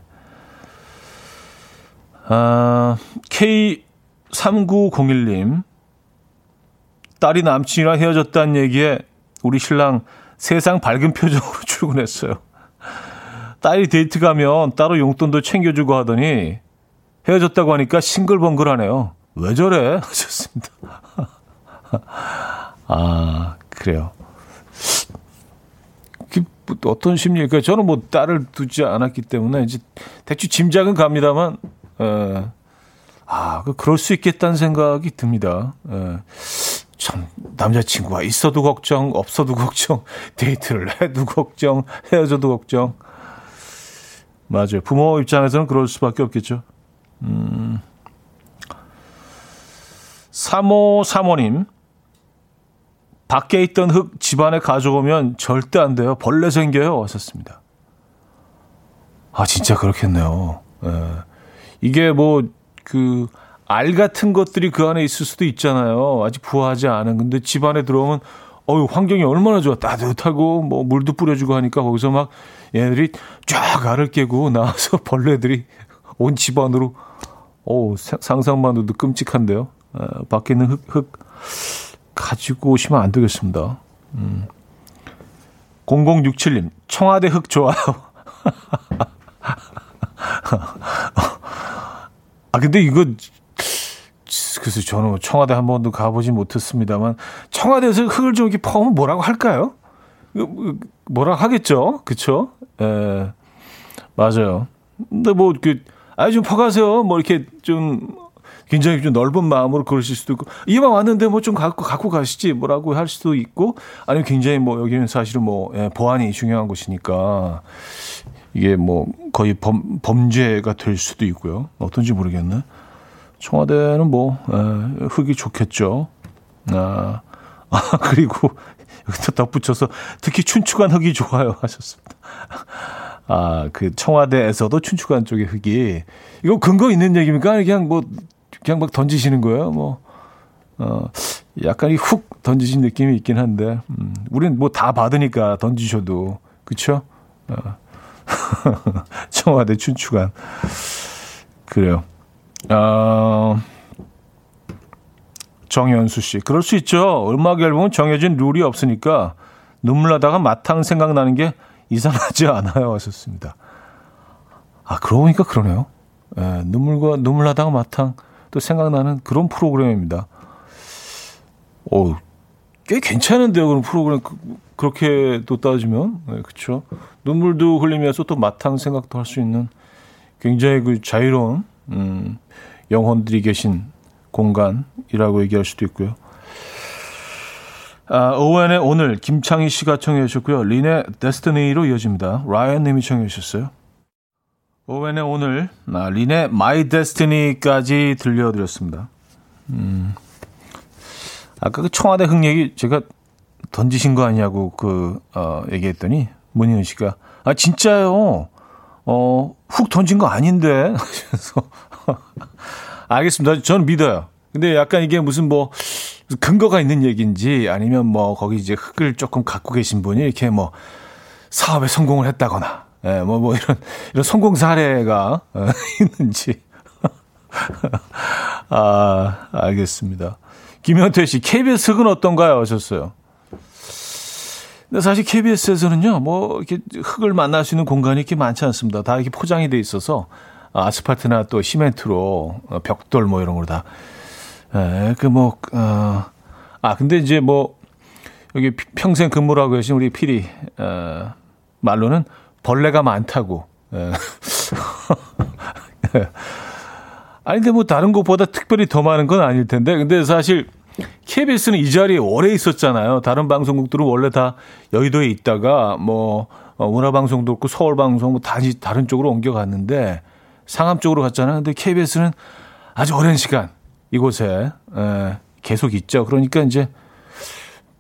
아, K3901님 딸이 남친이랑 헤어졌다는 얘기에 우리 신랑 세상 밝은 표정으로 출근했어요. 딸이 데이트 가면 따로 용돈도 챙겨주고 하더니 헤어졌다고 하니까 싱글벙글하네요. 왜 저래? 하셨습니다. 아, 그래요. 그, 뭐 어떤 심리일까요? 저는 뭐 딸을 두지 않았기 때문에 이제 대충 짐작은 갑니다만, 에, 아, 그 그럴 수 있겠다는 생각이 듭니다. 에, 참, 남자친구가 있어도 걱정, 없어도 걱정, 데이트를 해도 걱정, 헤어져도 걱정. 맞아요. 부모 입장에서는 그럴 수밖에 없겠죠. 음. 3호 사모님 밖에 있던 흙 집안에 가져오면 절대 안 돼요. 벌레 생겨요. 하셨습니다. 아, 진짜 그렇겠네요. 예. 이게 뭐, 그, 알 같은 것들이 그 안에 있을 수도 있잖아요. 아직 부화하지 않은. 근데 집 안에 들어오면, 어유 환경이 얼마나 좋아. 따뜻하고, 뭐, 물도 뿌려주고 하니까 거기서 막 얘네들이 쫙 알을 깨고 나와서 벌레들이 온 집안으로, 오, 상상만 해도 끔찍한데요. 어, 밖에 있는 흙, 흙 가지고 오시면 안 되겠습니다. 음. 0067님, 청와대 흙 좋아요. 아, 근데 이거, 그래서 저는 청와대 한 번도 가보지 못했습니다만, 청와대에서 흙을 좀 이렇게 퍼면 뭐라고 할까요? 뭐, 뭐라고 하겠죠? 그쵸? 예, 맞아요. 근데 뭐, 그, 아니, 좀 퍼가세요. 뭐, 이렇게 좀, 굉장히 좀 넓은 마음으로 그러실 수도 있고, 이왕 왔는데 뭐 좀 갖고, 갖고 가시지. 뭐라고 할 수도 있고, 아니면 굉장히 뭐, 여기는 사실은 뭐, 예, 보안이 중요한 곳이니까, 이게 뭐, 거의 범, 범죄가 될 수도 있고요. 어떤지 모르겠네. 청와대는 뭐, 예, 흙이 좋겠죠. 아, 아, 그리고, 여기다 덧붙여서, 특히 춘추관 흙이 좋아요. 하셨습니다. 아, 그 청와대에서도 춘추관 쪽의 흙이 이거 근거 있는 얘기입니까? 그냥 뭐 그냥 막 던지시는 거예요? 뭐 어, 약간 이훅 던지신 느낌이 있긴 한데, 음, 우리는 뭐다 받으니까 던지셔도, 그쵸? 어. 청와대 춘추관. 그래요. 어, 정현수 씨. 그럴 수 있죠. 음악 앨범은 정해진 룰이 없으니까 눈물 나다가 마탕 생각나는 게 이상하지 않아요. 하셨습니다. 아, 그러고 보니까 그러네요. 예, 눈물과, 눈물 나다가 마탕 또 생각나는 그런 프로그램입니다. 오, 꽤 괜찮은데요. 그런 프로그램. 그, 그렇게 또 따지면. 네, 그쵸. 눈물도 흘리면서 또 마탕 생각도 할 수 있는 굉장히 그 자유로운, 음, 영혼들이 계신 공간이라고 얘기할 수도 있고요. 아, 오웬의 오늘 김창희 씨가 청해 주셨고요. 린의 데스티니로 이어집니다. 라이언 님이 청해 주셨어요. 오웬의 오늘 아, 린의 My Destiny까지 들려드렸습니다. 음. 아까 그 청와대 흙 얘기 제가 던지신 거 아니냐고 그 어, 얘기했더니 문희은 씨가 아 진짜요. 어, 훅 던진 거 아닌데. 그래서 알겠습니다. 저는 믿어요. 근데 약간 이게 무슨 뭐 근거가 있는 얘기인지 아니면 뭐 거기 이제 흙을 조금 갖고 계신 분이 이렇게 뭐 사업에 성공을 했다거나 예, 뭐, 뭐 이런, 이런 성공 사례가 어, 있는지. 아, 알겠습니다. 김현태 씨, KBS 흙은 어떤가요? 하셨어요. 근데 사실 KBS에서는요, 뭐, 이렇게 흙을 만날 수 있는 공간이 이렇게 많지 않습니다. 다 이렇게 포장이 돼 있어서 아스팔트나 또 시멘트로 어, 벽돌 뭐 이런 걸로 다. 예, 그 뭐, 어, 아, 근데 이제 뭐, 여기 평생 근무라고 하신 우리 피디, 어, 말로는 벌레가 많다고. 예. 아니, 근데 뭐 다른 곳보다 특별히 더 많은 건 아닐 텐데. 근데 사실 KBS는 이 자리에 오래 있었잖아요. 다른 방송국들은 원래 다 여의도에 있다가 뭐 어, 문화방송도 없고 서울방송 뭐 다시 다른 쪽으로 옮겨갔는데 상암 쪽으로 갔잖아요. 근데 KBS는 아주 오랜 시간 이곳에 에, 계속 있죠. 그러니까 이제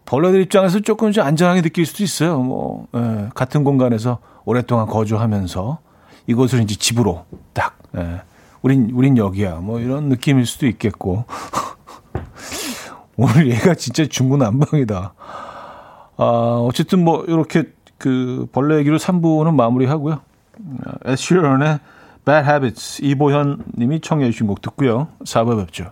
벌레들 입장에서 조금 좀 안전하게 느낄 수도 있어요. 뭐 에, 같은 공간에서 오랫동안 거주하면서 이곳을 이제 집으로 딱 에, 우린 우린 여기야. 뭐 이런 느낌일 수도 있겠고. 오늘 얘가 진짜 중구난방이다. 아, 어쨌든 뭐 이렇게 그 벌레 얘기로 3부는 마무리하고요. 에쉬런의 Bad Habits 이보현 님이 청해 주신 곡 듣고요. 4부 뵙죠.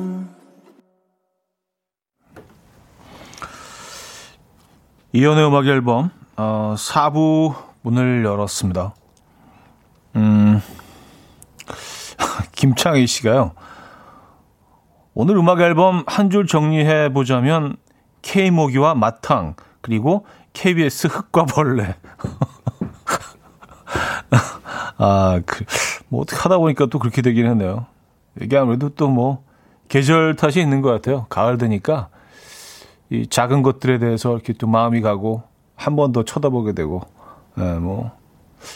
이연의 음악 앨범 어, 4부 문을 열었습니다. 음, 김창희 씨가요. 오늘 음악 앨범 한 줄 정리해 보자면 K모기와 마탕 그리고 KBS 흙과 벌레. 아, 그, 뭐 어떻게 하다 보니까 또 그렇게 되긴 했네요. 이게 아무래도 또 뭐 계절 탓이 있는 것 같아요. 가을 되니까 이 작은 것들에 대해서 이렇게 또 마음이 가고 한 번 더 쳐다보게 되고, 예, 뭐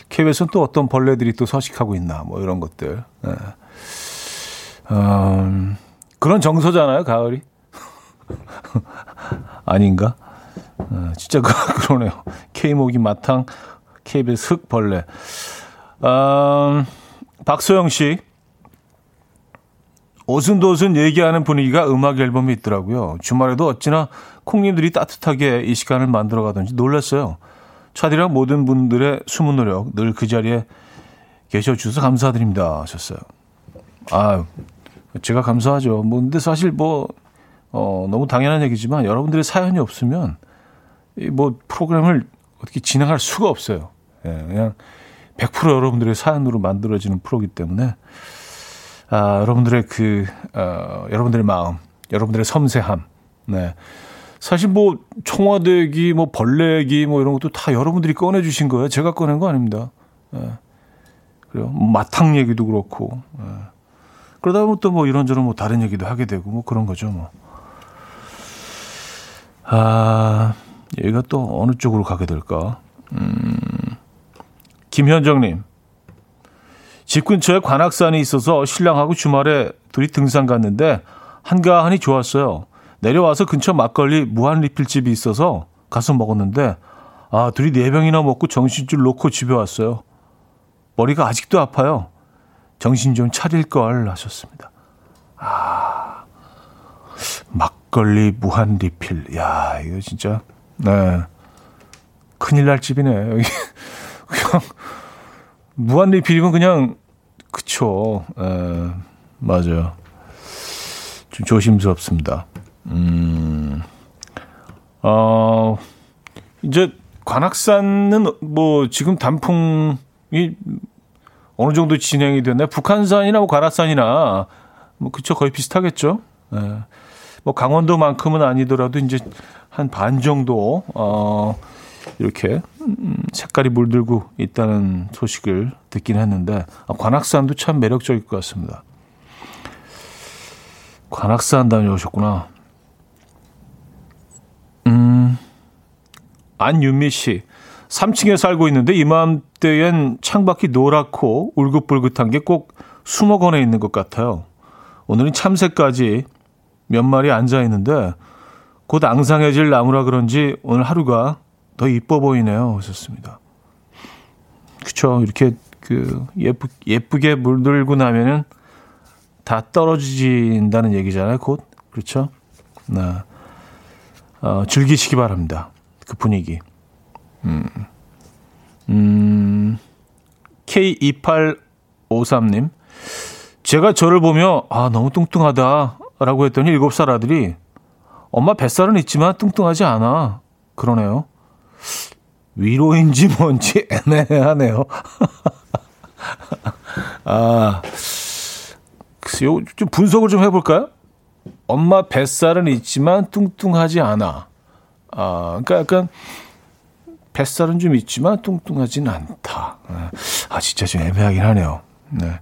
KBS는 또 어떤 벌레들이 또 서식하고 있나, 뭐 이런 것들. 예. 음, 그런 정서잖아요, 가을이. 아닌가? 어, 진짜 그, 그러네요. K모기 마탕, KBS 흑벌레. 음, 박소영 씨. 오순도순 얘기하는 분위기가 음악 앨범이 있더라고요. 주말에도 어찌나 콩님들이 따뜻하게 이 시간을 만들어 가던지 놀랐어요. 차디랑 모든 분들의 숨은 노력 늘 그 자리에 계셔 주셔서 감사드립니다 하셨어요. 아, 제가 감사하죠. 뭐 근데 사실 뭐 어, 너무 당연한 얘기지만 여러분들의 사연이 없으면 이뭐 프로그램을 어떻게 진행할 수가 없어요. 예, 그냥 100% 여러분들의 사연으로 만들어지는 프로기 때문에 아, 여러분들의 그 어, 여러분들의 마음, 여러분들의 섬세함, 네. 사실 뭐 청와대기, 뭐 벌레기, 뭐 이런 것도 다 여러분들이 꺼내 주신 거예요. 제가 꺼낸 거 아닙니다. 예. 그래요. 마탕 얘기도 그렇고. 예. 그러다 보면 또 뭐 이런저런 뭐 다른 얘기도 하게 되고 뭐 그런 거죠, 뭐. 아, 얘가 또 어느 쪽으로 가게 될까? 음, 김현정님. 집 근처에 관악산이 있어서 신랑하고 주말에 둘이 등산 갔는데 한가하니 좋았어요. 내려와서 근처 막걸리 무한 리필집이 있어서 가서 먹었는데 아 둘이 네 병이나 먹고 정신줄 놓고 집에 왔어요. 머리가 아직도 아파요. 정신 좀 차릴 걸 하셨습니다. 아 막걸리 무한 리필. 야 이거 진짜 네 큰일 날 집이네. 그냥 무한 리필이면 그냥 그쵸. 에, 맞아요. 좀 조심스럽습니다. 음, 어, 이제 관악산은 뭐 지금 단풍이 어느 정도 진행이 됐나요? 북한산이나 뭐 관악산이나 뭐 그쵸 거의 비슷하겠죠. 예. 뭐 강원도만큼은 아니더라도 이제 한 반 정도 어 이렇게 음, 색깔이 물들고 있다는 소식을 듣긴 했는데 아, 관악산도 참 매력적일 것 같습니다. 관악산 다녀오셨구나. 음, 안윤미 씨. 3층에 살고 있는데 이맘때엔 창밖이 노랗고 울긋불긋한 게 꼭 수목원에 있는 것 같아요. 오늘은 참새까지 몇 마리 앉아 있는데 곧 앙상해질 나무라 그런지 오늘 하루가 더 이뻐 보이네요. 하셨습니다. 그쵸. 이렇게 그 예쁘, 예쁘게 물들고 나면은 다 떨어진다는 얘기잖아요. 곧. 그렇죠. 네. 어, 즐기시기 바랍니다. 그 분위기. 음. 음, K2853님. 제가 저를 보며, 아, 너무 뚱뚱하다. 라고 했더니 7살 아들이, 엄마 뱃살은 있지만 뚱뚱하지 않아. 그러네요. 위로인지 뭔지 애매하네요. 아, 글쎄요. 좀 분석을 좀 해볼까요? 엄마 뱃살은 있지만 뚱뚱하지 않아. 아, 그러니까 약간 뱃살은 좀 있지만 뚱뚱하진 않다. 아, 진짜 좀 애매하긴 하네요. 네.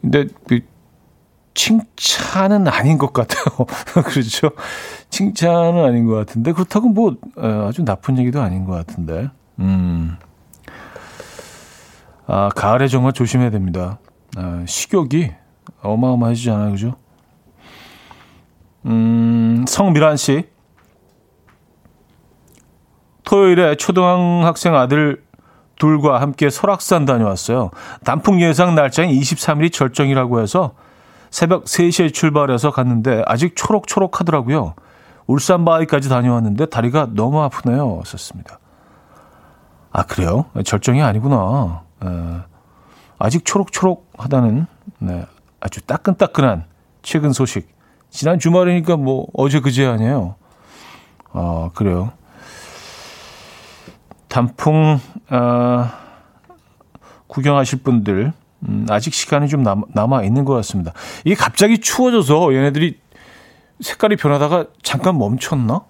근데 그 칭찬은 아닌 것 같아요. 그렇죠? 칭찬은 아닌 것 같은데 그렇다고 뭐 아주 나쁜 얘기도 아닌 것 같은데. 음. 아, 가을에 정말 조심해야 됩니다. 아, 식욕이 어마어마해지잖아요. 그죠? 음, 성미란 씨. 토요일에 초등학생 아들 둘과 함께 설악산 다녀왔어요. 단풍 예상 날짜인 23일이 절정이라고 해서 새벽 3시에 출발해서 갔는데 아직 초록초록 하더라고요. 울산 바위까지 다녀왔는데 다리가 너무 아프네요. 썼습니다. 아, 그래요? 절정이 아니구나. 에, 아직 초록초록 하다는, 네, 아주 따끈따끈한 최근 소식. 지난 주말이니까 뭐 어제 그제 아니에요. 아, 그래요. 단풍, 아, 구경하실 분들, 음, 아직 시간이 좀 남, 남아 있는 것 같습니다. 이게 갑자기 추워져서 얘네들이 색깔이 변하다가 잠깐 멈췄나?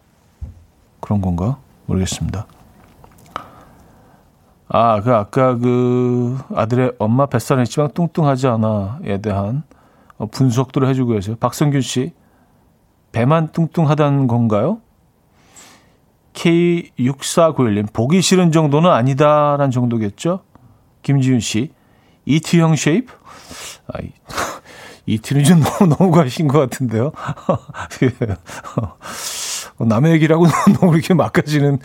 그런 건가? 모르겠습니다. 아, 그 아까 그 아들의 엄마 뱃살은 있지만 뚱뚱하지 않아에 대한 어, 분석들을 해주고 계세요. 박성균 씨, 배만 뚱뚱하다는 건가요? K6491님, 보기 싫은 정도는 아니다라는 정도겠죠? 김지윤 씨, 이티형 쉐입? 아, 이티는 좀 너무, 너무 가신 것 같은데요? 예. 어, 남의 얘기라고 너무 이렇게 막가지는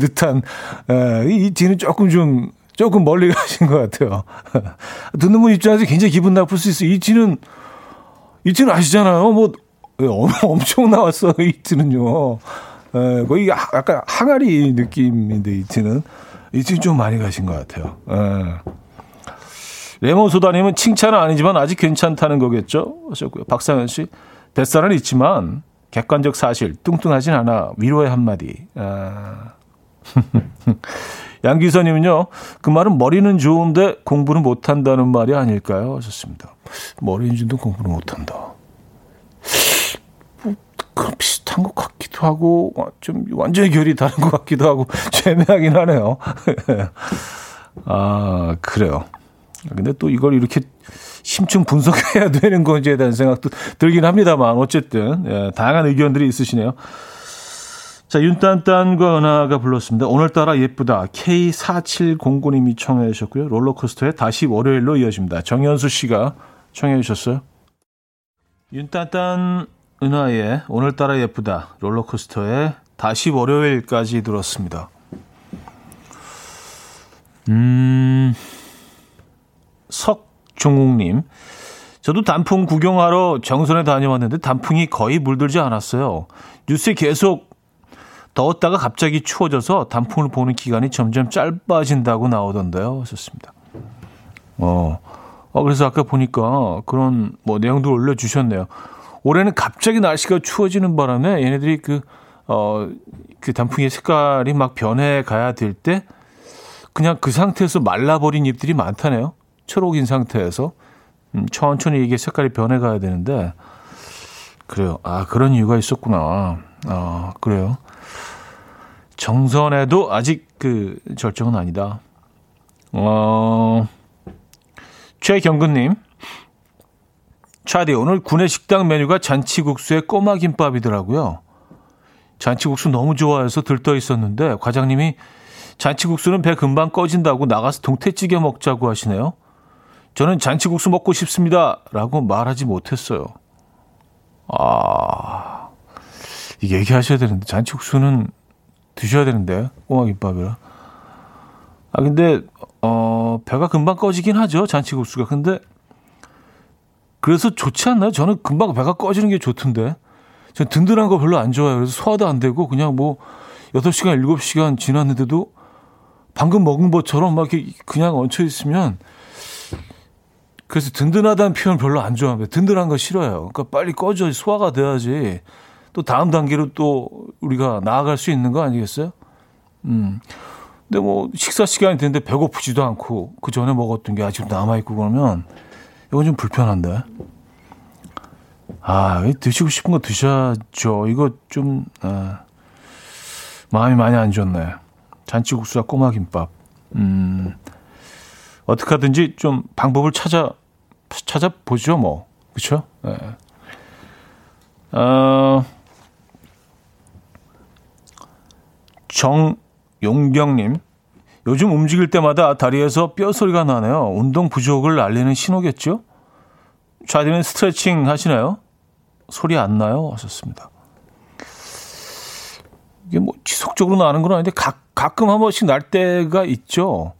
듯한 에, 이 뒤는 조금 좀 조금 멀리 가신 것 같아요. 듣는 분 입장에서 굉장히 기분 나쁠 수 있어요. 이 뒤는 이 뒤는 아시잖아요. 뭐 엄청 나왔어 이 뒤는요. 에, 거의 약간 항아리 느낌인데 이 뒤는 이 뒤는 좀 많이 가신 것 같아요. 에. 레몬 소다님은 칭찬은 아니지만 아직 괜찮다는 거겠죠? 하셨고요. 박상현 씨, 뱃살은 있지만 객관적 사실, 뚱뚱하진 않아. 위로의 한마디. 아. 양기선님은요, 그 말은 머리는 좋은데 공부는 못한다는 말이 아닐까요? 하셨습니다. 머리는 좋은데 공부를 못한다. 뭐, 그럼 비슷한 것 같기도 하고, 좀 완전히 결이 다른 것 같기도 하고, 재미하긴 하네요. 아, 그래요. 근데 또 이걸 이렇게 심층 분석해야 되는 건지에 대한 생각도 들긴 합니다만 어쨌든 예, 다양한 의견들이 있으시네요. 자, 윤딴딴과 은하가 불렀습니다. 오늘따라 예쁘다. K4709님이 청해 주셨고요. 롤러코스터에 다시 월요일로 이어집니다. 정현수 씨가 청해 주셨어요. 윤딴딴 은하의 오늘따라 예쁘다. 롤러코스터에 다시 월요일까지 들었습니다. 음... 석종욱님. 저도 단풍 구경하러 정선에 다녀왔는데 단풍이 거의 물들지 않았어요. 뉴스에 계속 더웠다가 갑자기 추워져서 단풍을 보는 기간이 점점 짧아진다고 나오던데요. 좋습니다. 어, 어, 그래서 아까 보니까 그런 뭐 내용도 올려주셨네요. 올해는 갑자기 날씨가 추워지는 바람에 얘네들이 그, 어, 그 단풍의 색깔이 막 변해 가야 될 때 그냥 그 상태에서 말라버린 잎들이 많다네요. 초록인 상태에서 음, 천천히 이게 색깔이 변해가야 되는데 그래요. 아 그런 이유가 있었구나. 아 그래요. 정선에도 아직 그 절정은 아니다. 어 최경근님. 차디 오늘 군내 식당 메뉴가 잔치국수에 꼬마 김밥이더라고요. 잔치국수 너무 좋아해서 들떠 있었는데 과장님이 잔치국수는 배 금방 꺼진다고 나가서 동태찌개 먹자고 하시네요. 저는 잔치국수 먹고 싶습니다. 라고 말하지 못했어요. 아, 이게 얘기하셔야 되는데, 잔치국수는 드셔야 되는데, 꼬마김밥이라. 아, 근데, 어, 배가 금방 꺼지긴 하죠. 잔치국수가. 근데, 그래서 좋지 않나요? 저는 금방 배가 꺼지는 게 좋던데. 전 든든한 거 별로 안 좋아해요. 그래서 소화도 안 되고, 그냥 뭐, 8시간, 7시간 지났는데도 방금 먹은 것처럼 막 이렇게 그냥 얹혀 있으면 그래서 든든하다는 표현 별로 안 좋아합니다. 든든한 거 싫어요. 그러니까 빨리 꺼져 소화가 돼야지 또 다음 단계로 또 우리가 나아갈 수 있는 거 아니겠어요? 음. 근데 뭐 식사 시간이 됐는데 배고프지도 않고 그 전에 먹었던 게 아직 남아 있고 그러면 이건 좀 불편한데. 아, 드시고 싶은 거 드셔야죠. 이거 좀 아, 마음이 많이 안 좋네. 잔치국수와 꼬마김밥. 음. 어떻게 하든지 좀 방법을 찾아 찾아보죠, 뭐. 그렇죠? 네. 어, 정용경님, 요즘 움직일 때마다 다리에서 뼈 소리가 나네요. 운동 부족을 알리는 신호겠죠? 좌디는 스트레칭 하시나요? 소리 안 나요? 하셨습니다. 이게 뭐 지속적으로 나는 건 아닌데 가, 가끔 한 번씩 날 때가 있죠.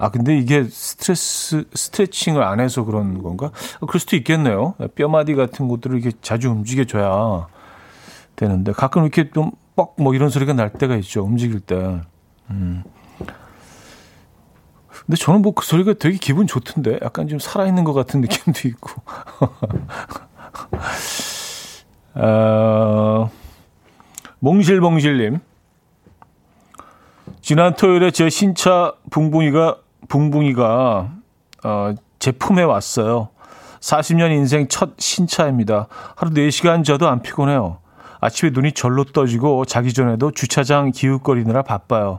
아, 근데 이게 스트레스, 스트레칭을 안 해서 그런 건가? 그럴 수도 있겠네요. 뼈마디 같은 곳들을 이렇게 자주 움직여줘야 되는데, 가끔 이렇게 좀 뻑, 뭐 이런 소리가 날 때가 있죠. 움직일 때. 음. 근데 저는 뭐 그 소리가 되게 기분 좋던데, 약간 좀 살아있는 것 같은 느낌도 있고. 어, 몽실몽실님. 지난 토요일에 제 신차 붕붕이가 붕붕이가 어, 제품에 왔어요. 40년 인생 첫 신차입니다. 하루 4시간 자도 안 피곤해요. 아침에 눈이 절로 떠지고 자기 전에도 주차장 기웃거리느라 바빠요.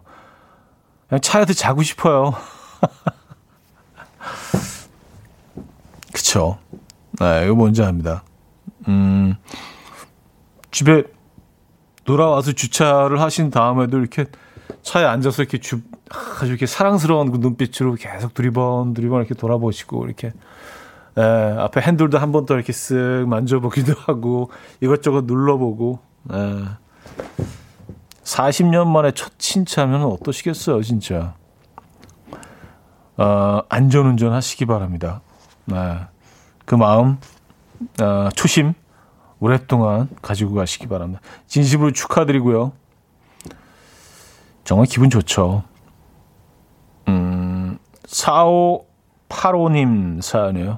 그냥 차에서 자고 싶어요. 그쵸. 네, 이거 뭔지 압니다. 음, 집에 돌아와서 주차를 하신 다음에도 이렇게 차에 앉아서 이렇게 주, 아주 이렇게 사랑스러운 그 눈빛으로 계속 두리번 두리번 이렇게 돌아보시고 이렇게 에, 앞에 핸들도 한 번 더 이렇게 쓱 만져보기도 하고 이것저것 눌러보고 에, 40년 만에 첫 친차면 어떠시겠어요, 진짜. 어, 안전운전 하시기 바랍니다. 네. 그 마음, 어, 초심, 오랫동안 가지고 가시기 바랍니다. 진심으로 축하드리고요. 정말 기분 좋죠. 음, 4585님 사연이에요.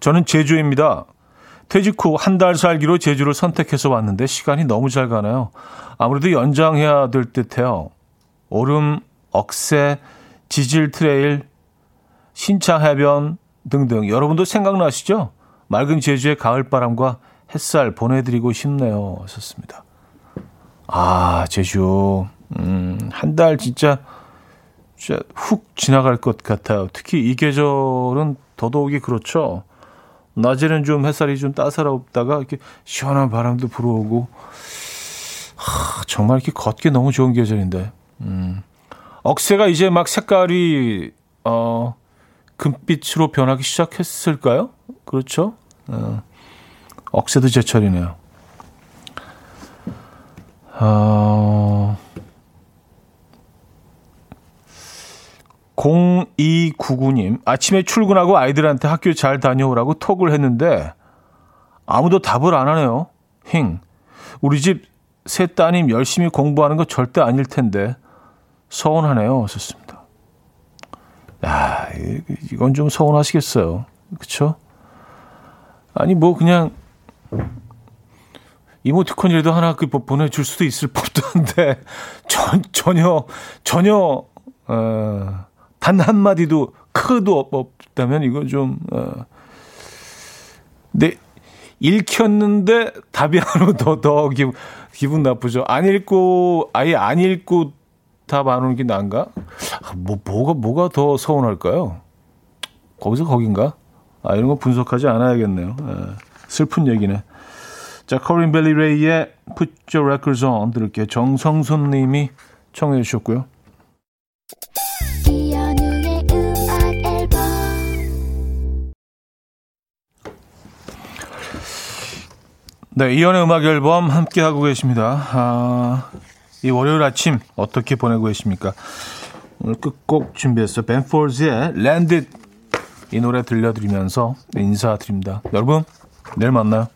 저는 제주입니다. 퇴직 후 한 달 살기로 제주를 선택해서 왔는데 시간이 너무 잘 가네요. 아무래도 연장해야 될 듯해요. 오름, 억새, 지질 트레일, 신창 해변 등등 여러분도 생각나시죠? 맑은 제주의 가을 바람과 햇살 보내드리고 싶네요. 하셨습니다. 아, 제주. 음, 한 달 진짜, 진짜 훅 지나갈 것 같아요. 특히 이 계절은 더더욱이 그렇죠. 낮에는 좀 햇살이 좀 따사롭다가 이렇게 시원한 바람도 불어오고, 하, 정말 이렇게 걷기 너무 좋은 계절인데. 음. 억새가 이제 막 색깔이, 어, 금빛으로 변하기 시작했을까요? 그렇죠? 어, 억새도 제철이네요. 어, 0299님, 아침에 출근하고 아이들한테 학교 잘 다녀오라고 톡을 했는데 아무도 답을 안 하네요. 힝. 우리 집새 따님 열심히 공부하는 거 절대 아닐 텐데 서운하네요. 썼습니다. 야, 이건 좀 서운하시겠어요. 그쵸? 아니, 뭐, 그냥, 이모티콘이라도 하나 그 보내줄 수도 있을 법도 한데, 전, 전혀, 전혀, 어, 단 한마디도 크도 없다면 이건 좀, 어, 네, 읽혔는데 답이 안 오면 더, 더 기분, 기분 나쁘죠. 안 읽고, 아예 안 읽고 답 안 오는 게 나은가? 뭐, 뭐가, 뭐가 더 서운할까요? 거기서 거긴가? 아, 이런 거 분석하지 않아야겠네요. 예, 슬픈 얘기네. 자, 커린 벨리 레이의 Put Your Records On 들을게요. 정성순 님이 청해 주셨고요. 네, 이연의 음악 앨범 함께 하고 계십니다. 아, 이 월요일 아침 어떻게 보내고 계십니까? 오늘 끝곡 준비했어요. 벤포즈의 Landed 이 노래 들려드리면서 인사드립니다. 여러분, 내일 만나요.